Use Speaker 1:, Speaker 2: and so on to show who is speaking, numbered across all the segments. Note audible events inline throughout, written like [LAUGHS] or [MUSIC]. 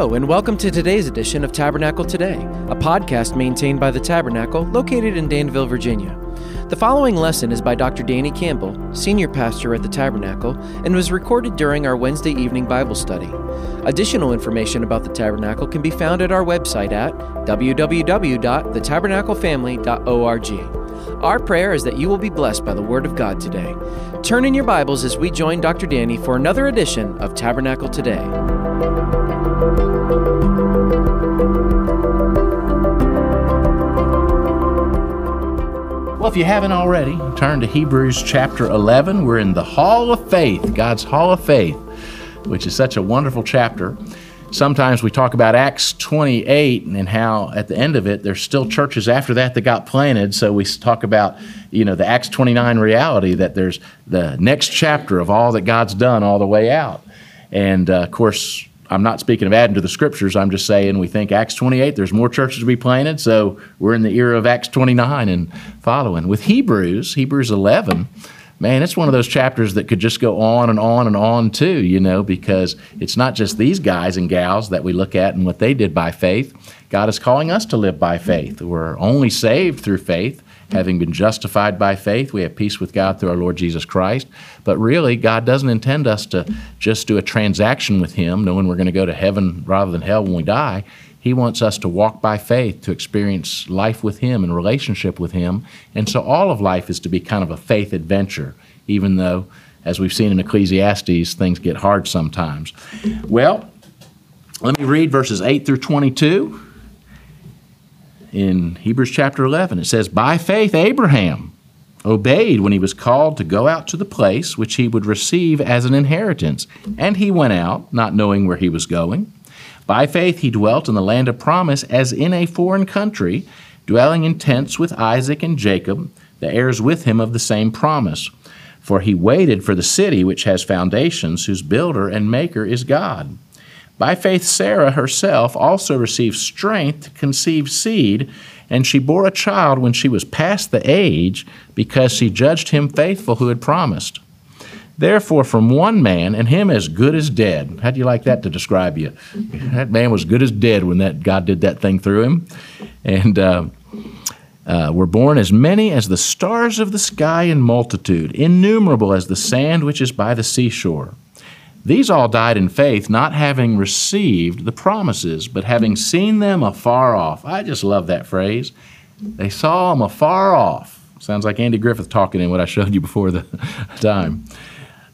Speaker 1: Hello, and welcome to today's edition of Tabernacle Today, a podcast maintained by the Tabernacle located in Danville, Virginia. The following lesson is by Dr. Danny Campbell, senior pastor at the Tabernacle, and was recorded during our Wednesday evening Bible study. Additional information about the Tabernacle can be found at our website at www.thetabernaclefamily.org. Our prayer is that you will be blessed by the Word of God today. Turn in your Bibles as we join Dr. Danny for another edition of Tabernacle Today.
Speaker 2: Well, if you haven't already, turn to Hebrews chapter 11. We're in the Hall of Faith, God's Hall of Faith, which is such a wonderful chapter. Sometimes we talk about Acts 28 and how at the end of it, there's still churches after that that got planted. So we talk about, you know, the Acts 29 reality that there's the next chapter of all that God's done all the way out. And uh, of course, I'm not speaking of adding to the scriptures. I'm just saying we think Acts 28, there's more churches to be planted. So we're in the era of Acts 29 and following. With Hebrews, Hebrews 11, man, it's one of those chapters that could just go on and on and on too, you know, because it's not just these guys and gals that we look at and what they did by faith. God is calling us to live by faith. We're only saved through faith having been justified by faith, we have peace with God through our Lord Jesus Christ. But really, God doesn't intend us to just do a transaction with Him, knowing we're going to go to heaven rather than hell when we die. He wants us to walk by faith, to experience life with Him and relationship with Him. And so all of life is to be kind of a faith adventure, even though, as we've seen in Ecclesiastes, things get hard sometimes. Well, let me read verses 8 through 22 in Hebrews chapter 11. It says, By faith, Abraham obeyed when he was called to go out to the place which he would receive as an inheritance. And he went out, not knowing where he was going. By faith, he dwelt in the land of promise as in a foreign country, dwelling in tents with Isaac and Jacob, the heirs with him of the same promise. For he waited for the city which has foundations, whose builder and maker is God. By faith, Sarah herself also received strength to conceive seed, and she bore a child when she was past the age, because she judged him faithful who had promised. Therefore, from one man, and him as good as dead. How do you like that to describe you? That man was good as dead when that God did that thing through him. And uh, uh, were born as many as the stars of the sky in multitude, innumerable as the sand which is by the seashore. These all died in faith, not having received the promises, but having seen them afar off. I just love that phrase. They saw them afar off. Sounds like Andy Griffith talking in what I showed you before the [LAUGHS] time.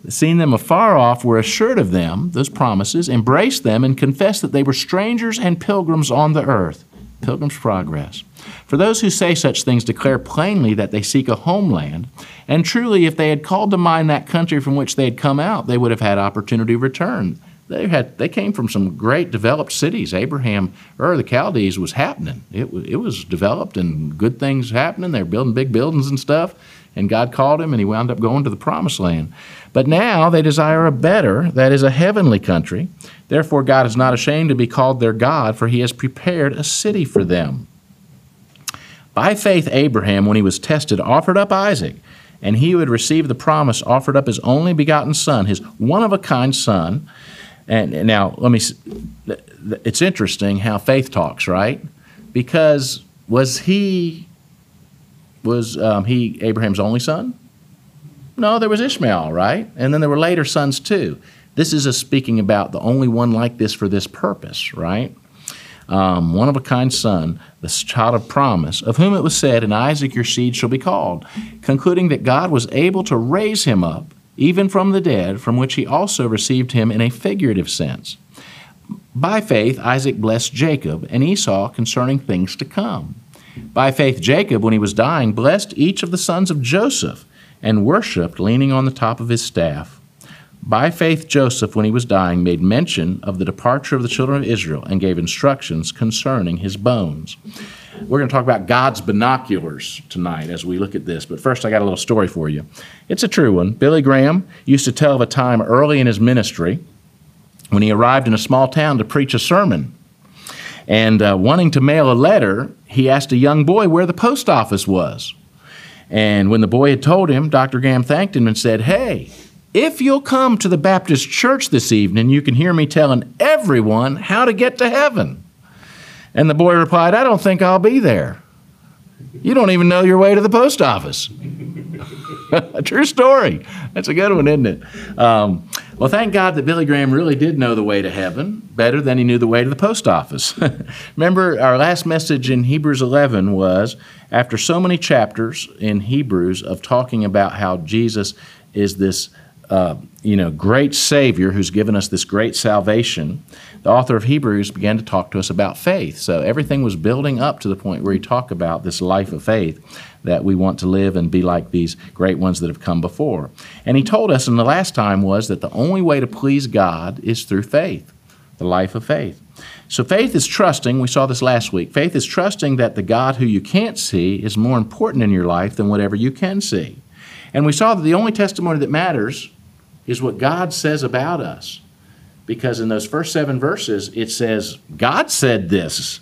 Speaker 2: Seeing them afar off, were assured of them, those promises, embraced them, and confessed that they were strangers and pilgrims on the earth. Pilgrim's Progress. For those who say such things declare plainly that they seek a homeland, and truly, if they had called to mind that country from which they had come out, they would have had opportunity to return. They had they came from some great developed cities. Abraham Ur the Chaldees was happening. It was it was developed and good things happening. They were building big buildings and stuff. And God called him, and he wound up going to the promised land. But now they desire a better, that is, a heavenly country. Therefore, God is not ashamed to be called their God, for he has prepared a city for them. By faith, Abraham, when he was tested, offered up Isaac and he who had received the promise offered up his only begotten son, his one of a kind son. And now, let me, it's interesting how faith talks, right? Because was he, was um, he Abraham's only son? No, there was Ishmael, right? And then there were later sons too. This is a speaking about the only one like this for this purpose, right? Um, one of a kind son, the child of promise, of whom it was said, In Isaac your seed shall be called, concluding that God was able to raise him up, even from the dead, from which he also received him in a figurative sense. By faith, Isaac blessed Jacob and Esau concerning things to come. By faith, Jacob, when he was dying, blessed each of the sons of Joseph and worshiped, leaning on the top of his staff. By faith, Joseph, when he was dying, made mention of the departure of the children of Israel and gave instructions concerning his bones. We're going to talk about God's binoculars tonight as we look at this. But first, I got a little story for you. It's a true one. Billy Graham used to tell of a time early in his ministry when he arrived in a small town to preach a sermon. And uh, wanting to mail a letter, he asked a young boy where the post office was. And when the boy had told him, Dr. Graham thanked him and said, Hey, If you'll come to the Baptist church this evening, you can hear me telling everyone how to get to heaven. And the boy replied, I don't think I'll be there. You don't even know your way to the post office. [LAUGHS] True story. That's a good one, isn't it? Um, well, thank God that Billy Graham really did know the way to heaven better than he knew the way to the post office. [LAUGHS] Remember, our last message in Hebrews 11 was after so many chapters in Hebrews of talking about how Jesus is this uh, you know, great Savior who's given us this great salvation, the author of Hebrews began to talk to us about faith. So everything was building up to the point where he talked about this life of faith that we want to live and be like these great ones that have come before. And he told us, and the last time was that the only way to please God is through faith, the life of faith. So faith is trusting, we saw this last week. Faith is trusting that the God who you can't see is more important in your life than whatever you can see. And we saw that the only testimony that matters is what God says about us. Because in those first seven verses, it says, God said this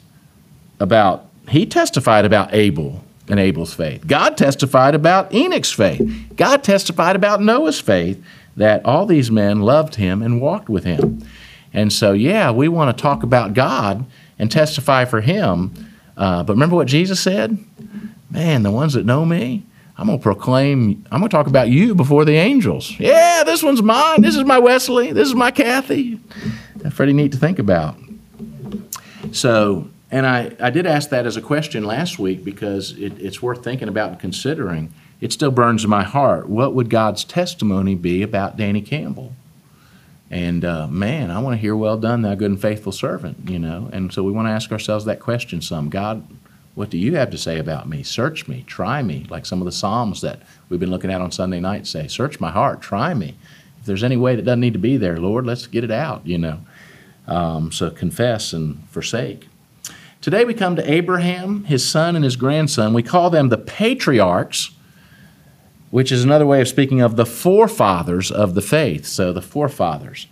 Speaker 2: about, He testified about Abel and Abel's faith. God testified about Enoch's faith. God testified about Noah's faith that all these men loved him and walked with him. And so, yeah, we want to talk about God and testify for him. Uh, but remember what Jesus said? Man, the ones that know me, I'm going to proclaim, I'm going to talk about you before the angels. Yeah, this one's mine. This is my Wesley. This is my Kathy. That's pretty neat to think about. So, and I, I did ask that as a question last week because it, it's worth thinking about and considering. It still burns in my heart. What would God's testimony be about Danny Campbell? And uh, man, I want to hear, well done, thou good and faithful servant, you know. And so we want to ask ourselves that question some. God, what do you have to say about me? Search me, try me, like some of the Psalms that we've been looking at on Sunday night say. Search my heart, try me. If there's any way that doesn't need to be there, Lord, let's get it out, you know. Um, so confess and forsake. Today we come to Abraham, his son, and his grandson. We call them the patriarchs, which is another way of speaking of the forefathers of the faith. So the forefathers.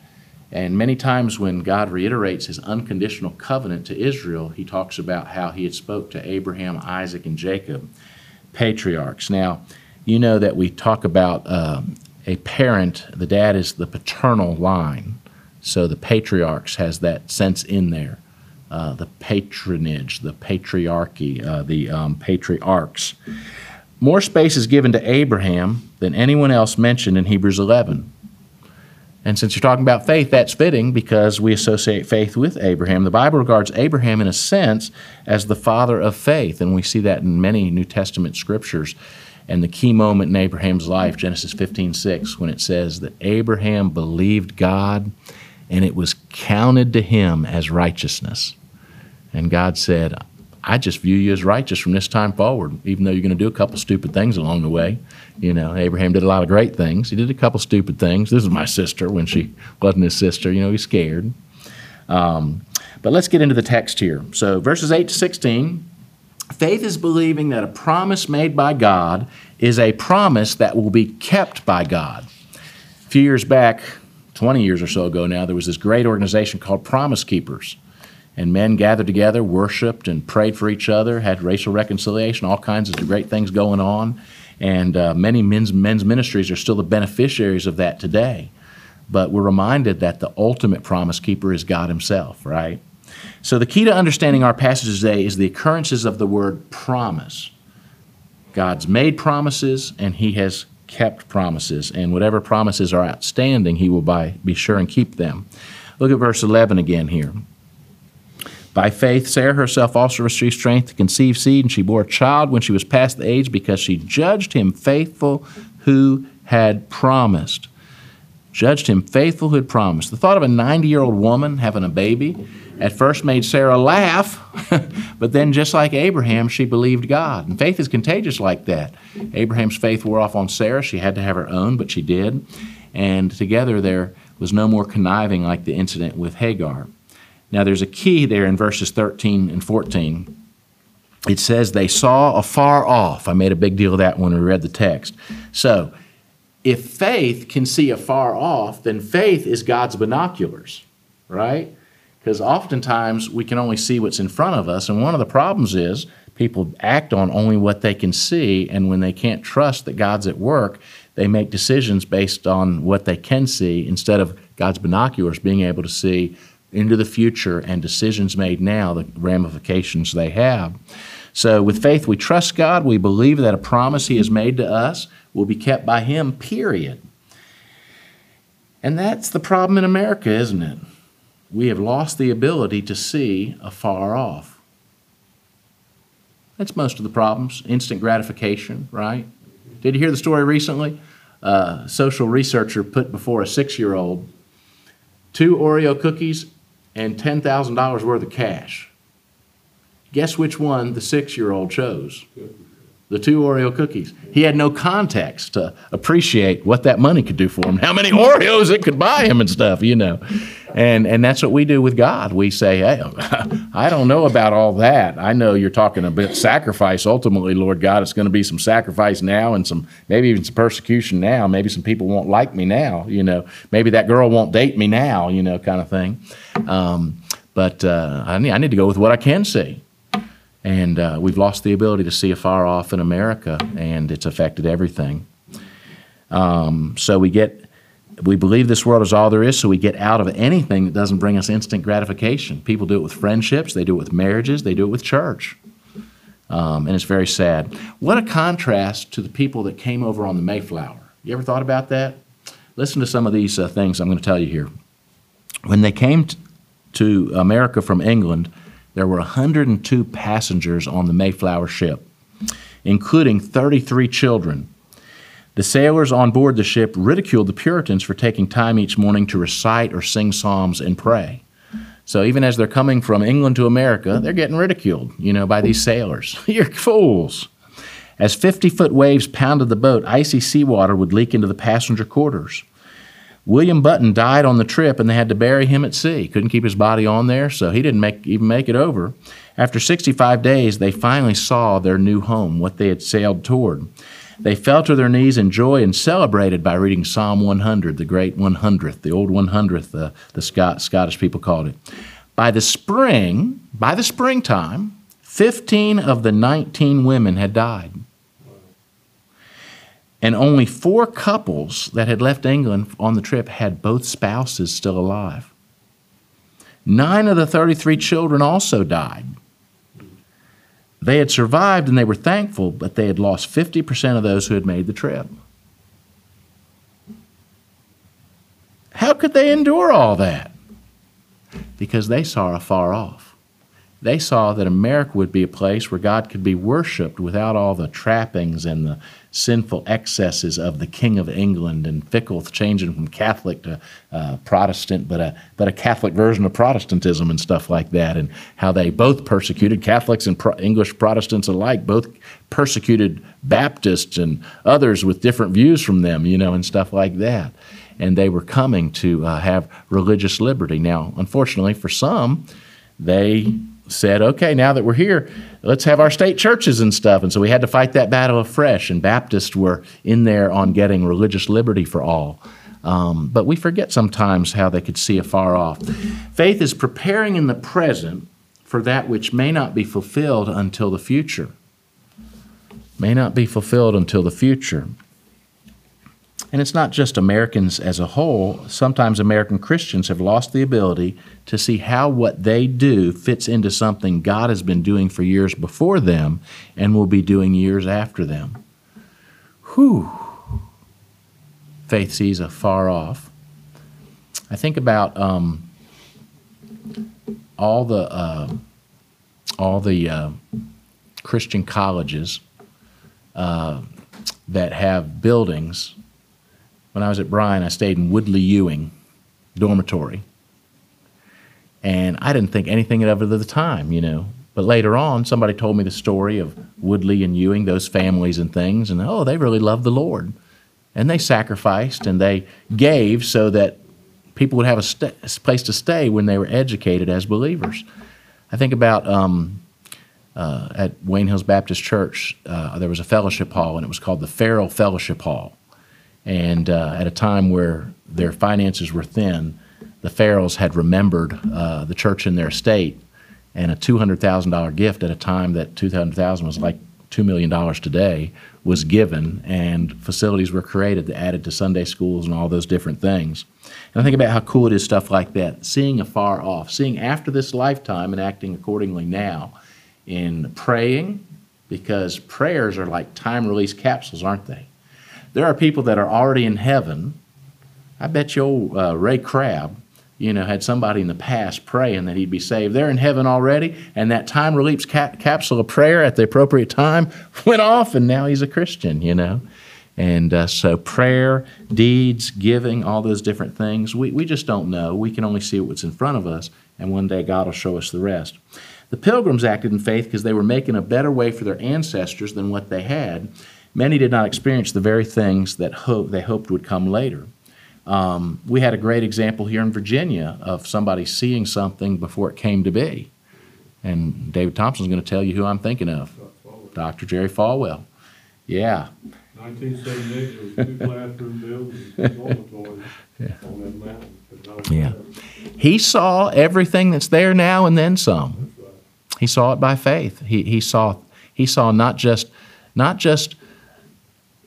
Speaker 2: And many times when God reiterates his unconditional covenant to Israel, he talks about how he had spoke to Abraham, Isaac, and Jacob, patriarchs. Now, you know that we talk about uh, a parent, the dad is the paternal line. So the patriarchs has that sense in there. Uh, the patronage, the patriarchy, uh, the um, patriarchs. More space is given to Abraham than anyone else mentioned in Hebrews 11. And since you're talking about faith, that's fitting because we associate faith with Abraham. The Bible regards Abraham, in a sense, as the father of faith, and we see that in many New Testament scriptures. And the key moment in Abraham's life, Genesis 15 6, when it says that Abraham believed God and it was counted to him as righteousness. And God said, I just view you as righteous from this time forward, even though you're going to do a couple stupid things along the way. You know, Abraham did a lot of great things. He did a couple stupid things. This is my sister when she wasn't his sister. You know, he's scared. Um, but let's get into the text here. So, verses 8 to 16 faith is believing that a promise made by God is a promise that will be kept by God. A few years back, 20 years or so ago now, there was this great organization called Promise Keepers and men gathered together, worshiped, and prayed for each other, had racial reconciliation, all kinds of great things going on. And uh, many men's, men's ministries are still the beneficiaries of that today. But we're reminded that the ultimate promise keeper is God Himself, right? So the key to understanding our passage today is the occurrences of the word promise. God's made promises, and He has kept promises. And whatever promises are outstanding, He will by, be sure and keep them. Look at verse 11 again here. By faith, Sarah herself also received strength to conceive seed, and she bore a child when she was past the age because she judged him faithful who had promised. Judged him faithful who had promised. The thought of a 90 year old woman having a baby at first made Sarah laugh, [LAUGHS] but then, just like Abraham, she believed God. And faith is contagious like that. Abraham's faith wore off on Sarah. She had to have her own, but she did. And together there was no more conniving like the incident with Hagar. Now, there's a key there in verses 13 and 14. It says, They saw afar off. I made a big deal of that when we read the text. So, if faith can see afar off, then faith is God's binoculars, right? Because oftentimes we can only see what's in front of us. And one of the problems is people act on only what they can see. And when they can't trust that God's at work, they make decisions based on what they can see instead of God's binoculars being able to see into the future and decisions made now, the ramifications they have. So, with faith, we trust God. We believe that a promise He has made to us will be kept by Him, period. And that's the problem in America, isn't it? We have lost the ability to see afar off. That's most of the problems. Instant gratification, right? Did you hear the story recently? A social researcher put before a six year old two Oreo cookies and $10,000 worth of cash. Guess which one the six year old chose? The two Oreo cookies. He had no context to appreciate what that money could do for him, how many Oreos it could buy him and stuff, you know. And, and that's what we do with God. We say, hey, [LAUGHS] I don't know about all that. I know you're talking about sacrifice. Ultimately, Lord God, it's going to be some sacrifice now and some maybe even some persecution now. Maybe some people won't like me now, you know. Maybe that girl won't date me now, you know, kind of thing. Um, but uh, I, need, I need to go with what I can see. And uh, we've lost the ability to see afar off in America, and it's affected everything. Um, so we get, we believe this world is all there is, so we get out of anything that doesn't bring us instant gratification. People do it with friendships, they do it with marriages, they do it with church. Um, and it's very sad. What a contrast to the people that came over on the Mayflower. You ever thought about that? Listen to some of these uh, things I'm going to tell you here. When they came t- to America from England, there were 102 passengers on the Mayflower ship, including 33 children. The sailors on board the ship ridiculed the Puritans for taking time each morning to recite or sing psalms and pray. So even as they're coming from England to America, they're getting ridiculed, you know, by these sailors. [LAUGHS] You're fools. As 50 foot waves pounded the boat, icy seawater would leak into the passenger quarters. William Button died on the trip and they had to bury him at sea. Couldn't keep his body on there, so he didn't make, even make it over. After 65 days, they finally saw their new home, what they had sailed toward. They fell to their knees in joy and celebrated by reading Psalm 100, the great 100th, the old 100th, the, the Scot, Scottish people called it. By the spring, by the springtime, 15 of the 19 women had died and only four couples that had left England on the trip had both spouses still alive. Nine of the 33 children also died. They had survived and they were thankful, but they had lost 50% of those who had made the trip. How could they endure all that? Because they saw afar off. They saw that America would be a place where God could be worshiped without all the trappings and the sinful excesses of the King of England and fickle, changing from Catholic to uh, Protestant, but a, but a Catholic version of Protestantism and stuff like that, and how they both persecuted Catholics and Pro- English Protestants alike, both persecuted Baptists and others with different views from them, you know, and stuff like that. And they were coming to uh, have religious liberty. Now, unfortunately, for some, they said, okay, now that we're here, let's have our state churches and stuff. And so we had to fight that battle afresh, and Baptists were in there on getting religious liberty for all. Um, but we forget sometimes how they could see afar off. Faith is preparing in the present for that which may not be fulfilled until the future. May not be fulfilled until the future. And it's not just Americans as a whole. Sometimes American Christians have lost the ability to see how what they do fits into something God has been doing for years before them and will be doing years after them. Whew. Faith sees afar off. I think about um, all the uh, all the uh, Christian colleges uh, that have buildings when I was at Bryan, I stayed in Woodley Ewing dormitory. And I didn't think anything of it at the time, you know. But later on, somebody told me the story of Woodley and Ewing, those families and things, and oh, they really loved the Lord. And they sacrificed and they gave so that people would have a, st- place to stay when they were educated as believers. I think about um, uh, at Wayne Hills Baptist Church, uh, there was a fellowship hall, and it was called the Farrell Fellowship Hall. And uh, at a time where their finances were thin, the Farrells had remembered uh, the church in their estate and a $200,000 gift at a time that 200000 was like $2 million today was given and facilities were created that added to Sunday schools and all those different things. And I think about how cool it is, stuff like that. Seeing afar off, seeing after this lifetime and acting accordingly now in praying, because prayers are like time release capsules, aren't they? There are people that are already in heaven. I bet you old uh, Ray Crabb you know, had somebody in the past praying that he'd be saved. They're in heaven already, and that time release cap- capsule of prayer at the appropriate time [LAUGHS] went off, and now he's a Christian, you know. And uh, so, prayer, deeds, giving, all those different things, we, we just don't know. We can only see what's in front of us, and one day God will show us the rest. The pilgrims acted in faith because they were making a better way for their ancestors than what they had. Many did not experience the very things that hope, they hoped would come later. Um, we had a great example here in Virginia of somebody seeing something before it came to be. And David Thompson's going to tell you who I'm thinking of Dr. Jerry Falwell. Yeah.
Speaker 3: 1978, there was two [LAUGHS] classroom buildings, dormitories on that mountain.
Speaker 2: Yeah. He saw everything that's there now and then some. He saw it by faith. He, he saw he saw not just not just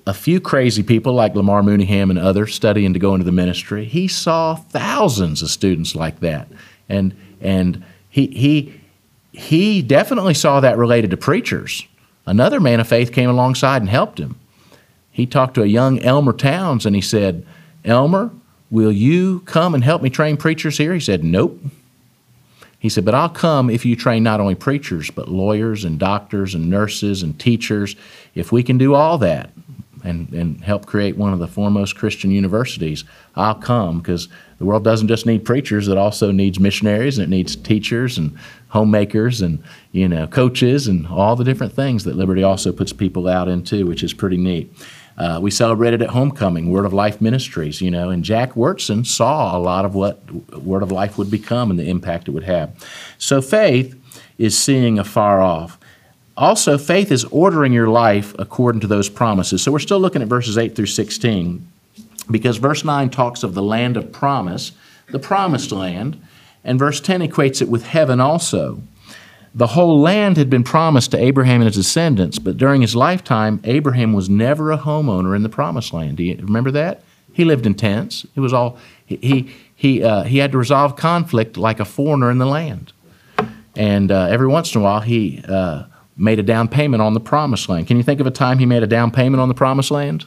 Speaker 2: a few crazy people like Lamar Mooneyham and others studying to go into the ministry. He saw thousands of students like that. And, and he, he, he definitely saw that related to preachers. Another man of faith came alongside and helped him. He talked to a young Elmer Towns and he said, Elmer, will you come and help me train preachers here? He said, Nope. He said, But I'll come if you train not only preachers, but lawyers and doctors and nurses and teachers. If we can do all that, and, and help create one of the foremost Christian universities, I'll come because the world doesn't just need preachers; it also needs missionaries, and it needs teachers and homemakers and you know coaches and all the different things that Liberty also puts people out into, which is pretty neat. Uh, we celebrated at homecoming Word of Life Ministries, you know, and Jack Wyrtzen saw a lot of what Word of Life would become and the impact it would have. So faith is seeing afar off. Also, faith is ordering your life according to those promises. So we're still looking at verses 8 through 16 because verse 9 talks of the land of promise, the promised land, and verse 10 equates it with heaven also. The whole land had been promised to Abraham and his descendants, but during his lifetime, Abraham was never a homeowner in the promised land. Do you remember that? He lived in tents. It was all he he uh, he had to resolve conflict like a foreigner in the land, and uh, every once in a while he uh, made a down payment on the promised land. Can you think of a time he made a down payment on the promised land?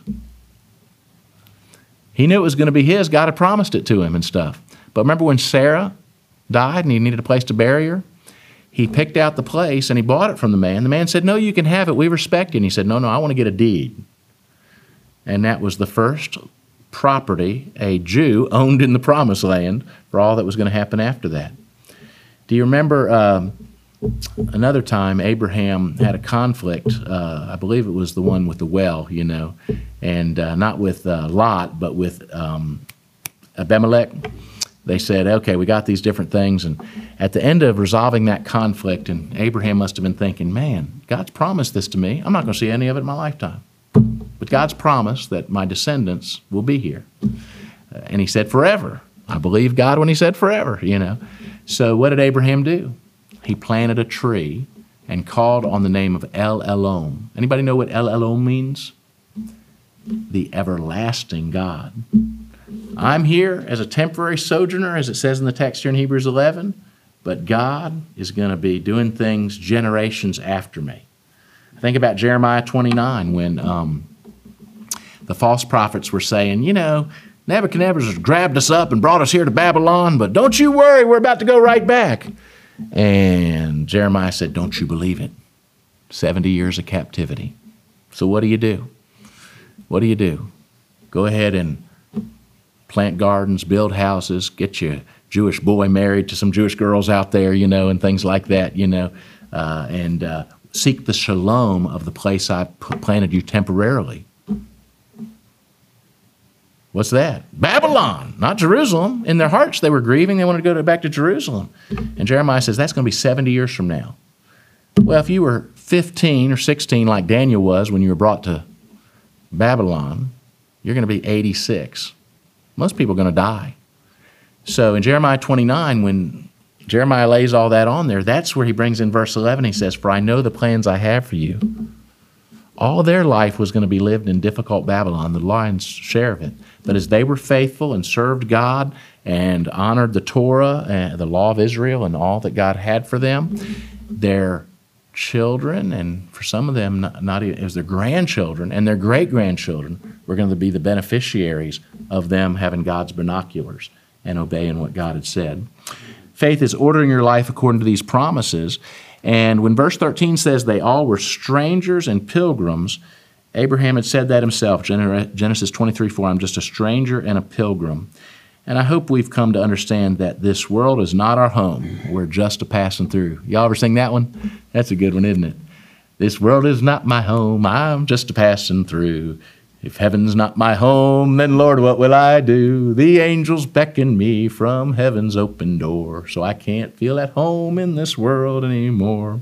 Speaker 2: He knew it was going to be his. God had promised it to him and stuff. But remember when Sarah died and he needed a place to bury her? He picked out the place and he bought it from the man. The man said, No, you can have it. We respect you. And he said, No, no, I want to get a deed. And that was the first property a Jew owned in the promised land for all that was going to happen after that. Do you remember um, another time Abraham had a conflict. Uh, I believe it was the one with the well, you know, and uh, not with uh, Lot, but with um, Abimelech. They said, okay, we got these different things. And at the end of resolving that conflict, and Abraham must have been thinking, man, God's promised this to me. I'm not going to see any of it in my lifetime. But God's promised that my descendants will be here. And he said, forever. I believe God when he said forever, you know. So what did Abraham do? He planted a tree and called on the name of El Olam. Anybody know what El Olam means? The everlasting God. I'm here as a temporary sojourner, as it says in the text here in Hebrews 11, but God is going to be doing things generations after me. Think about Jeremiah 29 when um, the false prophets were saying, you know, Nebuchadnezzar grabbed us up and brought us here to Babylon, but don't you worry, we're about to go right back. And Jeremiah said, Don't you believe it? 70 years of captivity. So what do you do? What do you do? Go ahead and plant gardens, build houses, get your Jewish boy married to some Jewish girls out there, you know, and things like that, you know, uh, and uh, seek the shalom of the place I planted you temporarily. What's that? Babylon, not Jerusalem. In their hearts, they were grieving. They wanted to go back to Jerusalem. And Jeremiah says, that's going to be 70 years from now. Well, if you were 15 or 16, like Daniel was when you were brought to Babylon, you're going to be 86. Most people are going to die. So in Jeremiah 29, when Jeremiah lays all that on there, that's where he brings in verse 11. He says, For I know the plans I have for you, all their life was going to be lived in difficult Babylon, the lion's share of it. But as they were faithful and served God and honored the Torah and the law of Israel and all that God had for them, their children, and for some of them, not, not even, it was their grandchildren and their great grandchildren were going to be the beneficiaries of them having God's binoculars and obeying what God had said. Faith is ordering your life according to these promises. And when verse 13 says they all were strangers and pilgrims, Abraham had said that himself, Genesis 23 4, I'm just a stranger and a pilgrim. And I hope we've come to understand that this world is not our home. We're just a passing through. Y'all ever sing that one? That's a good one, isn't it? This world is not my home. I'm just a passing through. If heaven's not my home, then Lord, what will I do? The angels beckon me from heaven's open door, so I can't feel at home in this world anymore.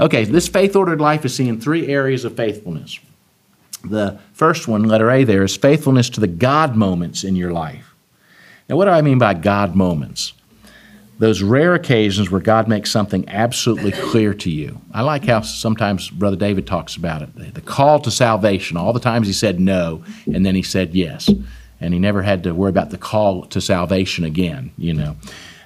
Speaker 2: Okay, this faith ordered life is seeing three areas of faithfulness. The first one, letter A there, is faithfulness to the God moments in your life. Now, what do I mean by God moments? Those rare occasions where God makes something absolutely clear to you. I like how sometimes Brother David talks about it the call to salvation. All the times he said no, and then he said yes. And he never had to worry about the call to salvation again, you know.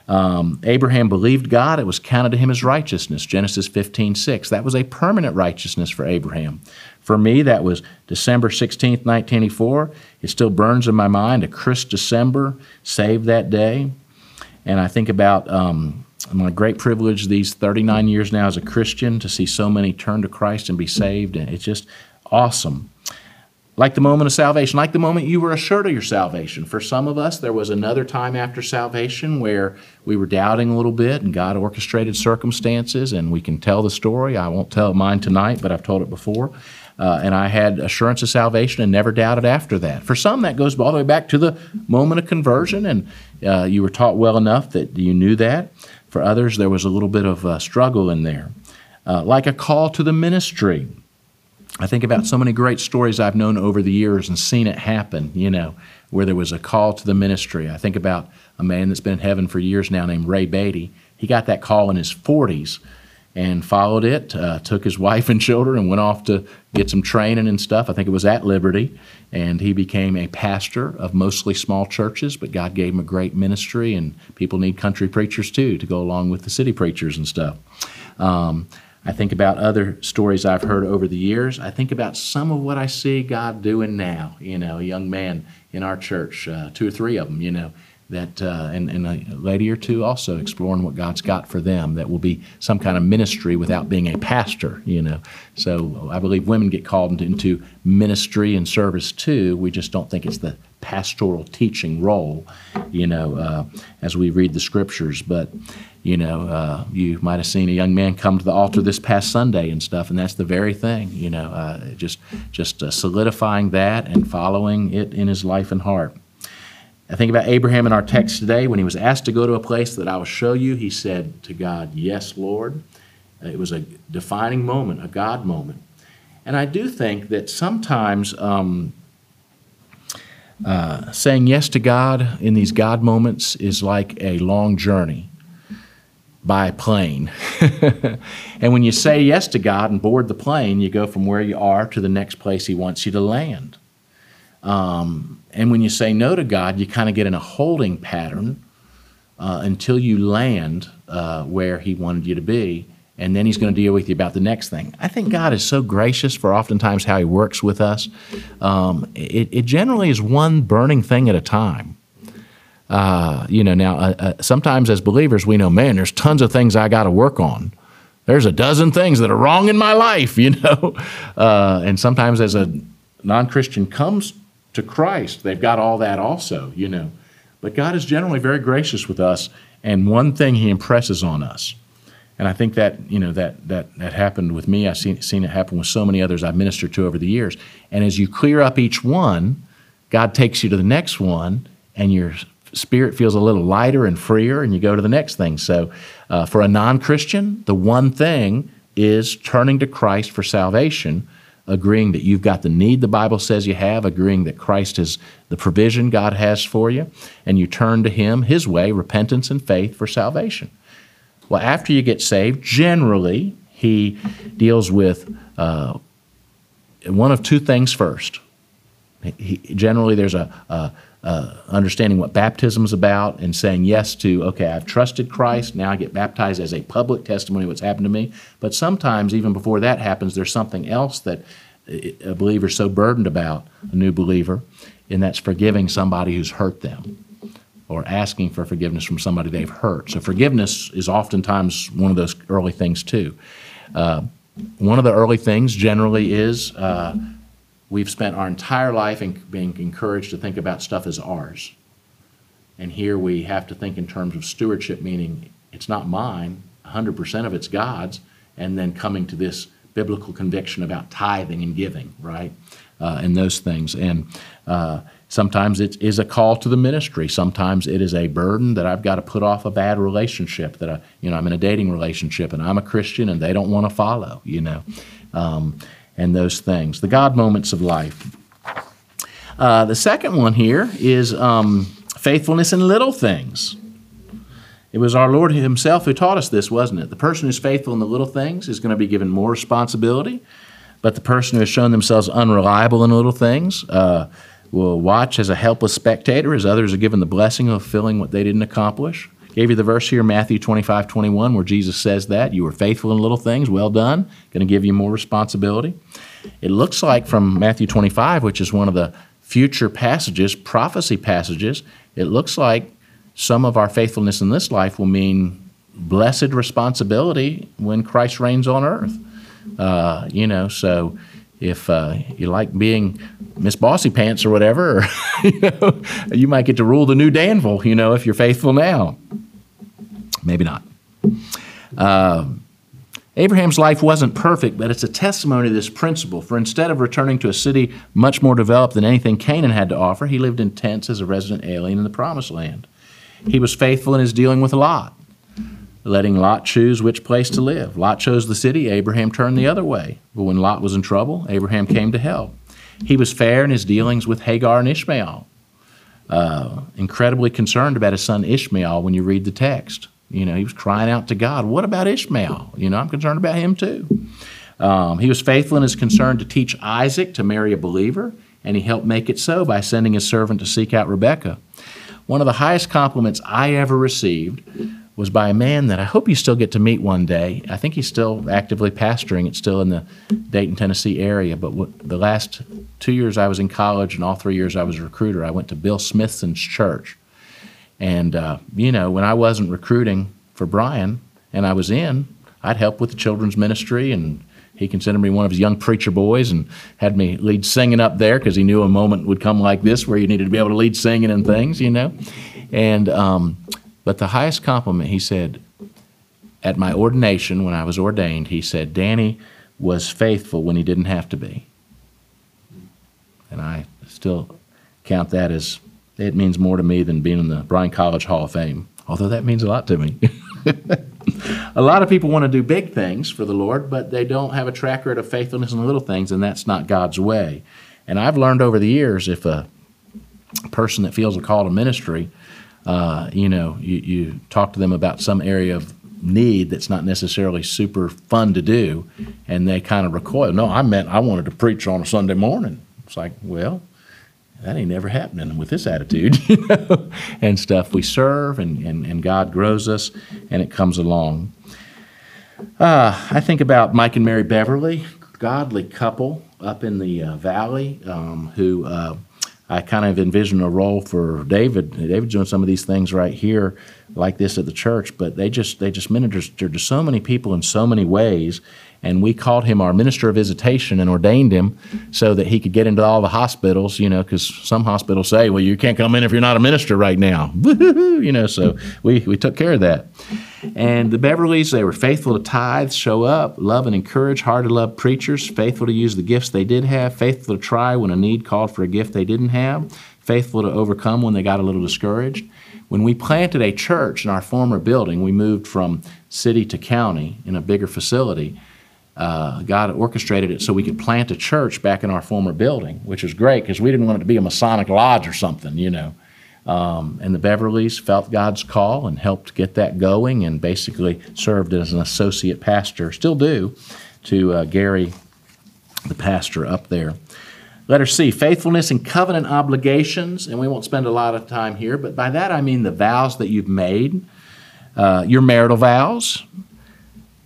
Speaker 2: Um, Abraham believed God, it was counted to him as righteousness, Genesis 15 6. That was a permanent righteousness for Abraham. For me, that was December 16th, 1984. It still burns in my mind, a crisp December, saved that day. And I think about um, my great privilege these 39 years now as a Christian to see so many turn to Christ and be saved. And it's just awesome. Like the moment of salvation, like the moment you were assured of your salvation. For some of us, there was another time after salvation where we were doubting a little bit and God orchestrated circumstances, and we can tell the story. I won't tell mine tonight, but I've told it before. Uh, and I had assurance of salvation and never doubted after that. For some, that goes all the way back to the moment of conversion, and uh, you were taught well enough that you knew that. For others, there was a little bit of uh, struggle in there. Uh, like a call to the ministry. I think about so many great stories I've known over the years and seen it happen, you know, where there was a call to the ministry. I think about a man that's been in heaven for years now named Ray Beatty. He got that call in his 40s and followed it. Uh, took his [LAUGHS] wife and children and went off to get some training and stuff. I think it was at Liberty, and he became a pastor of mostly small churches. But God gave him a great ministry, and people need country preachers too to go along with the city preachers and stuff. Um, I think about other stories I've heard over the years. I think about some of what I see God doing now. You know, a young man in our church, uh, two or three of them. You know, that uh, and, and, a lady or two also exploring what God's got for them that will be some kind of ministry without being a pastor, you know. So I believe women get called into, ministry and service too. We just don't think it's the pastoral teaching role, you know, uh, as we read the scriptures. But you know, uh, you might have seen a young man come to the altar this past Sunday and stuff, and that's the very thing, you know, uh, just just uh, solidifying that and following it in his life and heart. I think about Abraham in our text today when he was asked to go to a place that I will show you. He said to God, Yes, Lord. It was a defining moment, a God moment. And I do think that sometimes um, uh, saying yes to God in these God moments is like a long journey by plane. [LAUGHS] and when you say yes to God and board the plane, you go from where you are to the next place He wants you to land. Um, and when you say no to God, you kind of get in a holding pattern uh, until you land uh, where He wanted you to be. And then He's going to deal with you about the next thing. I think God is so gracious for oftentimes how He works with us. Um, it, it, generally is one burning thing at a time. Uh, you know, now uh, uh, sometimes as believers, we know, man, there's tons of things I got to work on there's a dozen things that are wrong in my life, [LAUGHS] you know. Uh, and sometimes as a non Christian comes to Christ, they've got all that also, you know. But God is generally very gracious with us, and one thing He impresses on us, and I think that you know that that that happened with me. I've seen seen it happen with so many others I've ministered to over the years. And as you clear up each one, God takes you to the next one, and your spirit feels a little lighter and freer, and you go to the next thing. So, uh, for a non-Christian, the one thing is turning to Christ for salvation agreeing that you've got the need the Bible says you have, agreeing that Christ is the provision God has for you, and you turn to Him, His way, repentance and faith for salvation. Well, after you get saved, generally, He deals with uh, one of two things first. He, generally, there's a, a, a, understanding what baptism is about and saying yes to, okay, I've trusted Christ, now I get baptized as a public testimony of what's happened to me. But sometimes, even before that happens, there's something else that a believer is so burdened about, a new believer, and that's forgiving somebody who's hurt them or asking for forgiveness from somebody they've hurt. So forgiveness is oftentimes one of those early things too. Uh, one of the early things generally is uh, we've spent our entire life in being encouraged to think about stuff as ours. And here we have to think in terms of stewardship, meaning it's not mine, 100% of it's God's, and then coming to this biblical conviction about tithing and giving, right? Uh, and those things. And uh, sometimes it is a call to the ministry. Sometimes it is a burden that I've got to put off a bad relationship that I, you know, I'm in a dating relationship and I'm a Christian and they don't want to follow, you know. Um, and those things. The God moments of life. Uh, the second one here is um, faithfulness in little things. It was our Lord Himself who taught us this, wasn't it? The person who's faithful in the little things is going to be given more responsibility, but the person who has shown themselves unreliable in little things uh, will watch as a helpless spectator as others are given the blessing of fulfilling what they didn't accomplish. Gave you the verse here, Matthew 25, 21, where Jesus says that. You were faithful in little things, well done. Going to give you more responsibility. It looks like from Matthew 25, which is one of the future passages, prophecy passages, it looks like some of our faithfulness in this life will mean blessed responsibility when Christ reigns on earth. Uh, you know, so if uh, you like being Miss Bossy Pants or whatever, or, [LAUGHS] you, know, you might get to rule the new Danville, you know, if you're faithful now. Maybe not. Uh, Abraham's life wasn't perfect, but it's a testimony to this principle. For instead of returning to a city much more developed than anything Canaan had to offer, he lived in tents as a resident alien in the Promised Land. He was faithful in his dealing with Lot, letting Lot choose which place to live. Lot chose the city, Abraham turned the other way. But when Lot was in trouble, Abraham came to help. He was fair in his dealings with Hagar and Ishmael, uh, incredibly concerned about his son Ishmael when you read the text. You know, he was crying out to God, What about Ishmael? You know, I'm concerned about him too. Um, he was faithful in his concern to teach Isaac to marry a believer, and he helped make it so by sending his servant to seek out Rebekah. One of the highest compliments I ever received was by a man that I hope you still get to meet one day. I think he's still actively pastoring. It's still in the Dayton, Tennessee area. But the last two years I was in college and all three years I was a recruiter, I went to Bill Smithson's church. And, uh, you know, when I wasn't recruiting for Bryan and I was in, I'd help with the children's ministry and he considered me one of his young preacher boys and had me lead singing up there because he knew a moment would come like this where you needed to be able to lead singing and things, you know. And um, but the highest compliment he said at my ordination when I was ordained, he said, "Danny was faithful when he didn't have to be," and I still count that as it means more to me than being in the Bryan College Hall of Fame, although that means a lot to me. [LAUGHS] a lot of people want to do big things for the Lord, but they don't have a track record of faithfulness in little things, and that's not God's way. And I've learned over the years if a person that feels a call to ministry, uh, you know, you, you talk to them about some area of need that's not necessarily super fun to do, and they kind of recoil. No, I meant I wanted to preach on a Sunday morning. It's like, well, that ain't never happening with this attitude, [LAUGHS] you know, and stuff. We serve, and, and, and God grows us, and it comes along. Uh, I think about Mike and Mary Beverly, godly couple up in the uh, valley, um, who uh, I kind of envision a role for David. David's doing some of these things right here, like this at the church, but they just they just ministered to so many people in so many ways, and we called him our minister of visitation and ordained him so that he could get into all the hospitals, you know, because some hospitals say, well, you can't come in if you're not a minister right now, [LAUGHS] you know, so we, we took care of that. And the Beverleys, they were faithful to tithe, show up, love and encourage, hard to love preachers, faithful to use the gifts they did have, faithful to try when a need called for a gift they didn't have, faithful to overcome when they got a little discouraged. When we planted a church in our former building, we moved from city to county in a bigger facility uh, God orchestrated it so we could plant a church back in our former building, which was great because we didn't want it to be a Masonic lodge or something, you know. Um, and the Beverleys felt God's call and helped get that going and basically served as an associate pastor, still do, to uh, Gary the pastor up there. Letter C, faithfulness and covenant obligations. And we won't spend a lot of time here, but by that I mean the vows that you've made, uh, your marital vows.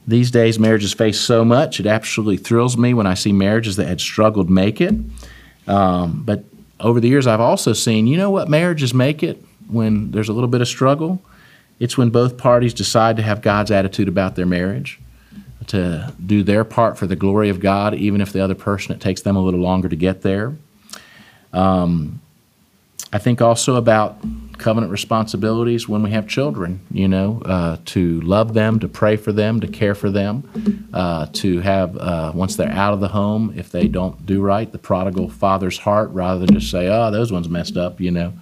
Speaker 2: These days, marriages face so much, it absolutely thrills me when I see marriages that had struggled make it. Um, but over the years, I've also seen, you know what marriages make it when there's a little bit of struggle? It's when both parties decide to have God's attitude about their marriage to do their part for the glory of God, even if the other person, it takes them a little longer to get there. Um, I think also about covenant responsibilities when we have children, you know, uh, to love them, to pray for them, to care for them, uh, to have, uh, once they're out of the home, if they don't do right, the prodigal father's heart rather than just say, oh, those ones messed up, you know,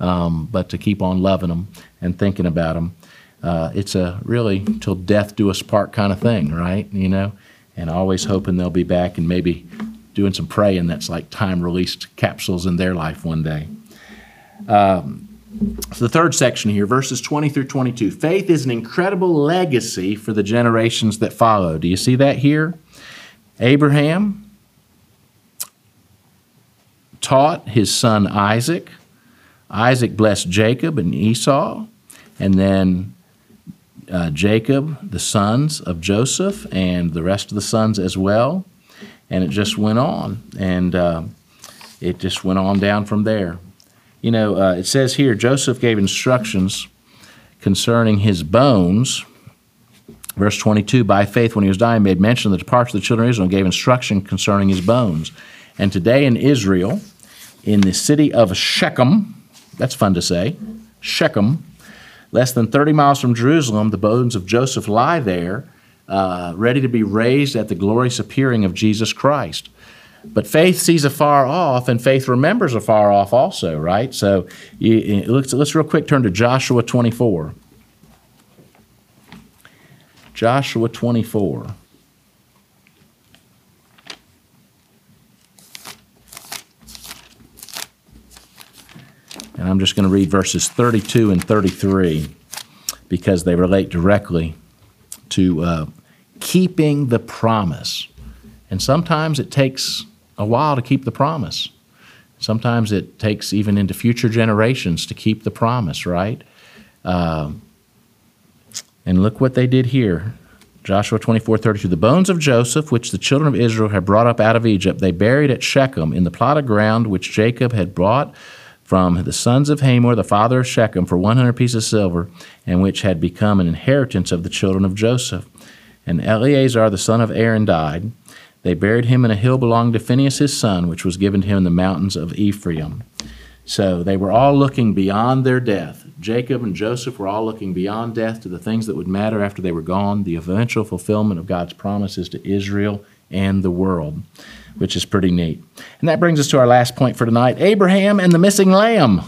Speaker 2: um, but to keep on loving them and thinking about them uh, it's a really till death do us part kind of thing, right? You know, and always hoping they'll be back and maybe doing some praying that's like time released capsules in their life one day. Um, so the third section here, verses 20 through 22. Faith is an incredible legacy for the generations that follow. Do you see that here? Abraham taught his son Isaac. Isaac blessed Jacob and Esau. And then uh, Jacob, the sons of Joseph, and the rest of the sons as well. And it just went on. And uh, it just went on down from there. You know, uh, it says here Joseph gave instructions concerning his bones. Verse 22 By faith, when he was dying, made mention of the departure of the children of Israel and gave instruction concerning his bones. And today in Israel, in the city of Shechem, that's fun to say, Shechem, Less than 30 miles from Jerusalem, the bones of Joseph lie there, uh, ready to be raised at the glorious appearing of Jesus Christ. But faith sees afar off, and faith remembers afar off also, right? So you, let's, let's real quick turn to Joshua 24. Joshua 24. And I'm just going to read verses 32 and 33 because they relate directly to uh, keeping the promise. And sometimes it takes a while to keep the promise. Sometimes it takes even into future generations to keep the promise, right? Uh, and look what they did here. Joshua 24, 32. The bones of Joseph, which the children of Israel had brought up out of Egypt, they buried at Shechem in the plot of ground which Jacob had brought from the sons of Hamor, the father of Shechem, for 100 pieces of silver, and which had become an inheritance of the children of Joseph. And Eleazar, the son of Aaron, died. They buried him in a hill belonging to Phinehas his son, which was given to him in the mountains of Ephraim. So they were all looking beyond their death. Jacob and Joseph were all looking beyond death to the things that would matter after they were gone, the eventual fulfillment of God's promises to Israel and the world which is pretty neat. And that brings us to our last point for tonight Abraham and the missing lamb.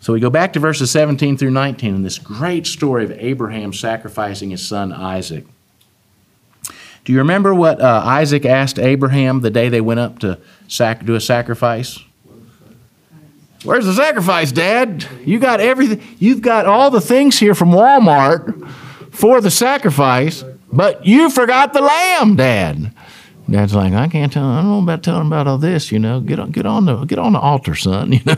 Speaker 2: So we go back to verses 17 through 19 in this great story of Abraham sacrificing his son Isaac. Do you remember what uh, Isaac asked Abraham the day they went up to sac- do a sacrifice? Where's the sacrifice, Dad? You got everything. You've got all the things here from Walmart for the sacrifice, but you forgot the lamb, Dad. Dad's like, I can't tell. I don't know about telling about all this. You know, get on, get on the, get on the altar, son. [LAUGHS] You know,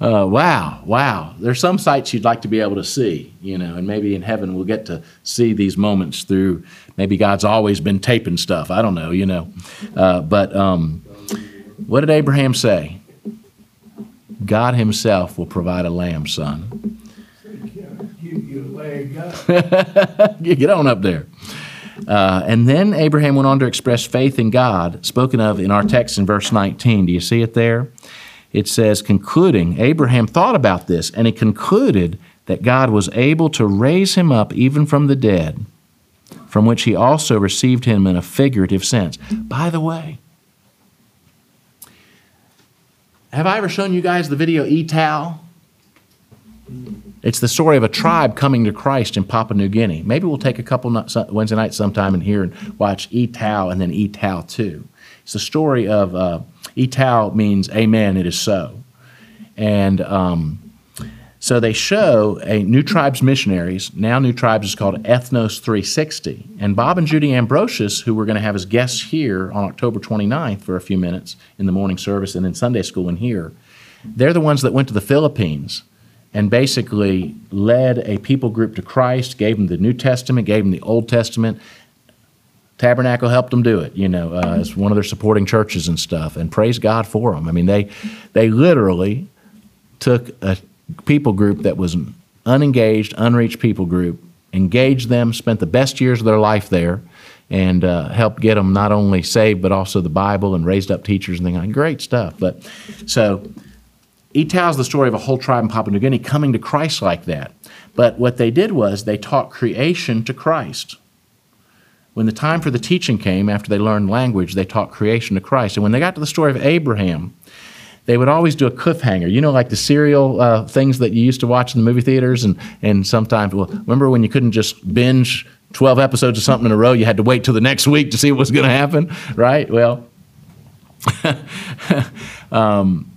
Speaker 2: [LAUGHS] uh, wow, wow. There's some sights you'd like to be able to see. You know, and maybe in heaven we'll get to see these moments through. Maybe God's always been taping stuff. I don't know. You know, uh, but um, what did Abraham say? God Himself will provide a lamb, son. [LAUGHS] Get on up there. Uh, and then Abraham went on to express faith in God, spoken of in our text in verse 19. Do you see it there? It says, concluding, Abraham thought about this, and he concluded that God was able to raise him up even from the dead, from which he also received him in a figurative sense. By the way, have I ever shown you guys the video Ee-Taow? It's the story of a tribe coming to Christ in Papua New Guinea. Maybe we'll take a couple Wednesday nights sometime in here and watch Ee-Taow and then Ee-Taow 2. It's the story of uh, Ee-Taow means Amen, it is so. And um, So they show a New Tribes missionaries. Now New Tribes is called Ethnos 360. And Bob and Judy Ambrosius, who we're going to have as guests here on October 29th for a few minutes in the morning service and in Sunday school and here, they're the ones that went to the Philippines and basically led a people group to Christ, gave them the New Testament, gave them the Old Testament. Tabernacle helped them do it, you know, uh, as one of their supporting churches and stuff. And praise God for them. I mean, they they literally took a people group that was an unengaged, unreached people group, engaged them, spent the best years of their life there, and uh, helped get them not only saved but also the Bible and raised up teachers and things like great stuff. But so he tells the story of a whole tribe in Papua New Guinea coming to Christ like that. But what they did was they taught creation to Christ. When the time for the teaching came, after they learned language, they taught creation to Christ. And when they got to the story of Abraham, they would always do a cliffhanger. You know, like the serial uh, things that you used to watch in the movie theaters, and, and sometimes, well, remember when you couldn't just binge 12 episodes of something in a row? You had to wait till the next week to see what was going to happen, right? Well, [LAUGHS] um,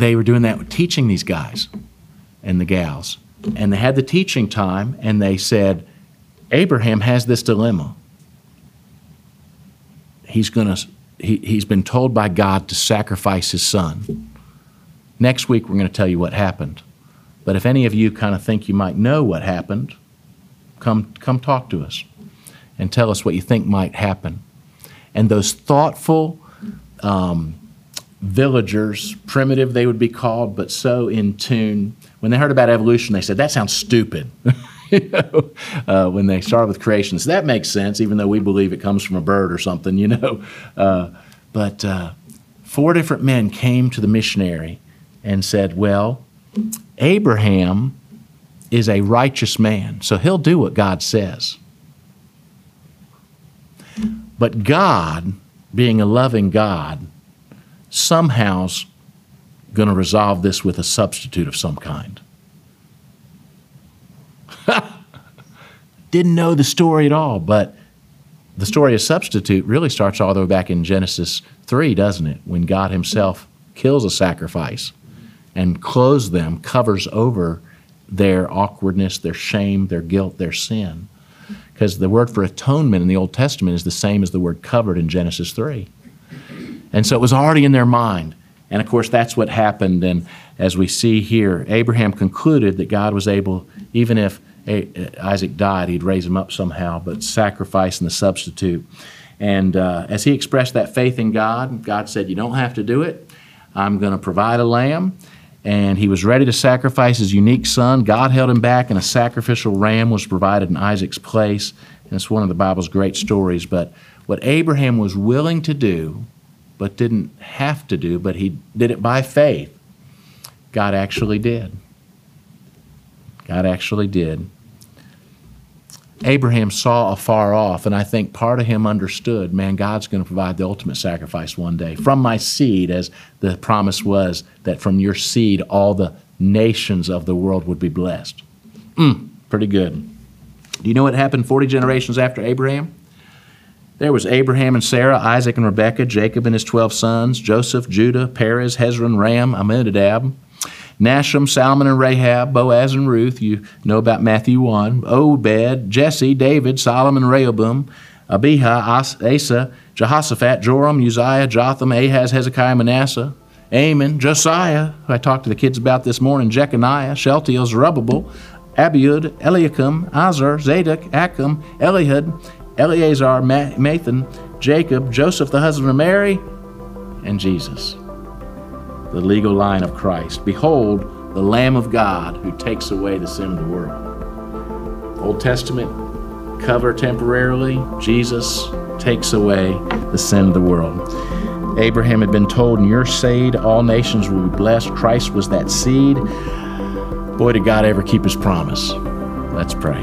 Speaker 2: they were doing that, teaching these guys and the gals. And they had the teaching time, and they said, Abraham has this dilemma. He's going to, he, he's been told by God to sacrifice his son. Next week, we're going to tell you what happened. But if any of you kind of think you might know what happened, come, come talk to us and tell us what you think might happen. And those thoughtful, um, villagers, primitive they would be called, but so in tune. When they heard about evolution, they said, That sounds stupid. [LAUGHS] you know, uh, when they started with creation. So that makes sense, even though we believe it comes from a bird or something, you know. [LAUGHS] Uh, but uh, four different men came to the missionary and said, Well, Abraham is a righteous man, so he'll do what God says. But God, being a loving God, somehow's going to resolve this with a substitute of some kind. [LAUGHS] Didn't know the story at all, but the story of substitute really starts all the way back in Genesis 3, doesn't it? When God Himself kills a sacrifice and clothes them, covers over their awkwardness, their shame, their guilt, their sin. Because the word for atonement in the Old Testament is the same as the word covered in Genesis 3. And so it was already in their mind. And of course, that's what happened. And as we see here, Abraham concluded that God was able, even if Isaac died, he'd raise him up somehow, but sacrifice and the substitute. And uh, as he expressed that faith in God, God said, You don't have to do it. I'm going to provide a lamb. And he was ready to sacrifice his unique son. God held him back, and a sacrificial ram was provided in Isaac's place. And it's one of the Bible's great stories. But what Abraham was willing to do but didn't have to do, but he did it by faith. God actually did. God actually did. Abraham saw afar off, and I think part of him understood man, God's going to provide the ultimate sacrifice one day. From my seed, as the promise was, that from your seed all the nations of the world would be blessed. Mm, pretty good. Do you know what happened 40 generations after Abraham? There was Abraham and Sarah, Isaac and Rebekah, Jacob and his twelve sons, Joseph, Judah, Perez, Hezron, Ram, Amminadab, Nahshon, Salmon and Rahab, Boaz and Ruth. You know about Matthew 1. Obed, Jesse, David, Solomon, Rehoboam, Abijah, Asa, Jehoshaphat, Joram, Uzziah, Jotham, Ahaz, Hezekiah, Manasseh, Amon, Josiah, who I talked to the kids about this morning, Jeconiah, Shealtiel, Zerubbabel, Abiud, Eliakim, Azor, Zadok, Achim, Elihud, Eleazar, Matthan, Jacob, Joseph, the husband of Mary, and Jesus, the legal line of Christ. Behold, the Lamb of God who takes away the sin of the world. Old Testament cover temporarily, Jesus takes away the sin of the world. Abraham had been told, In your seed all nations will be blessed. Christ was that seed. Boy, did God ever keep his promise. Let's pray.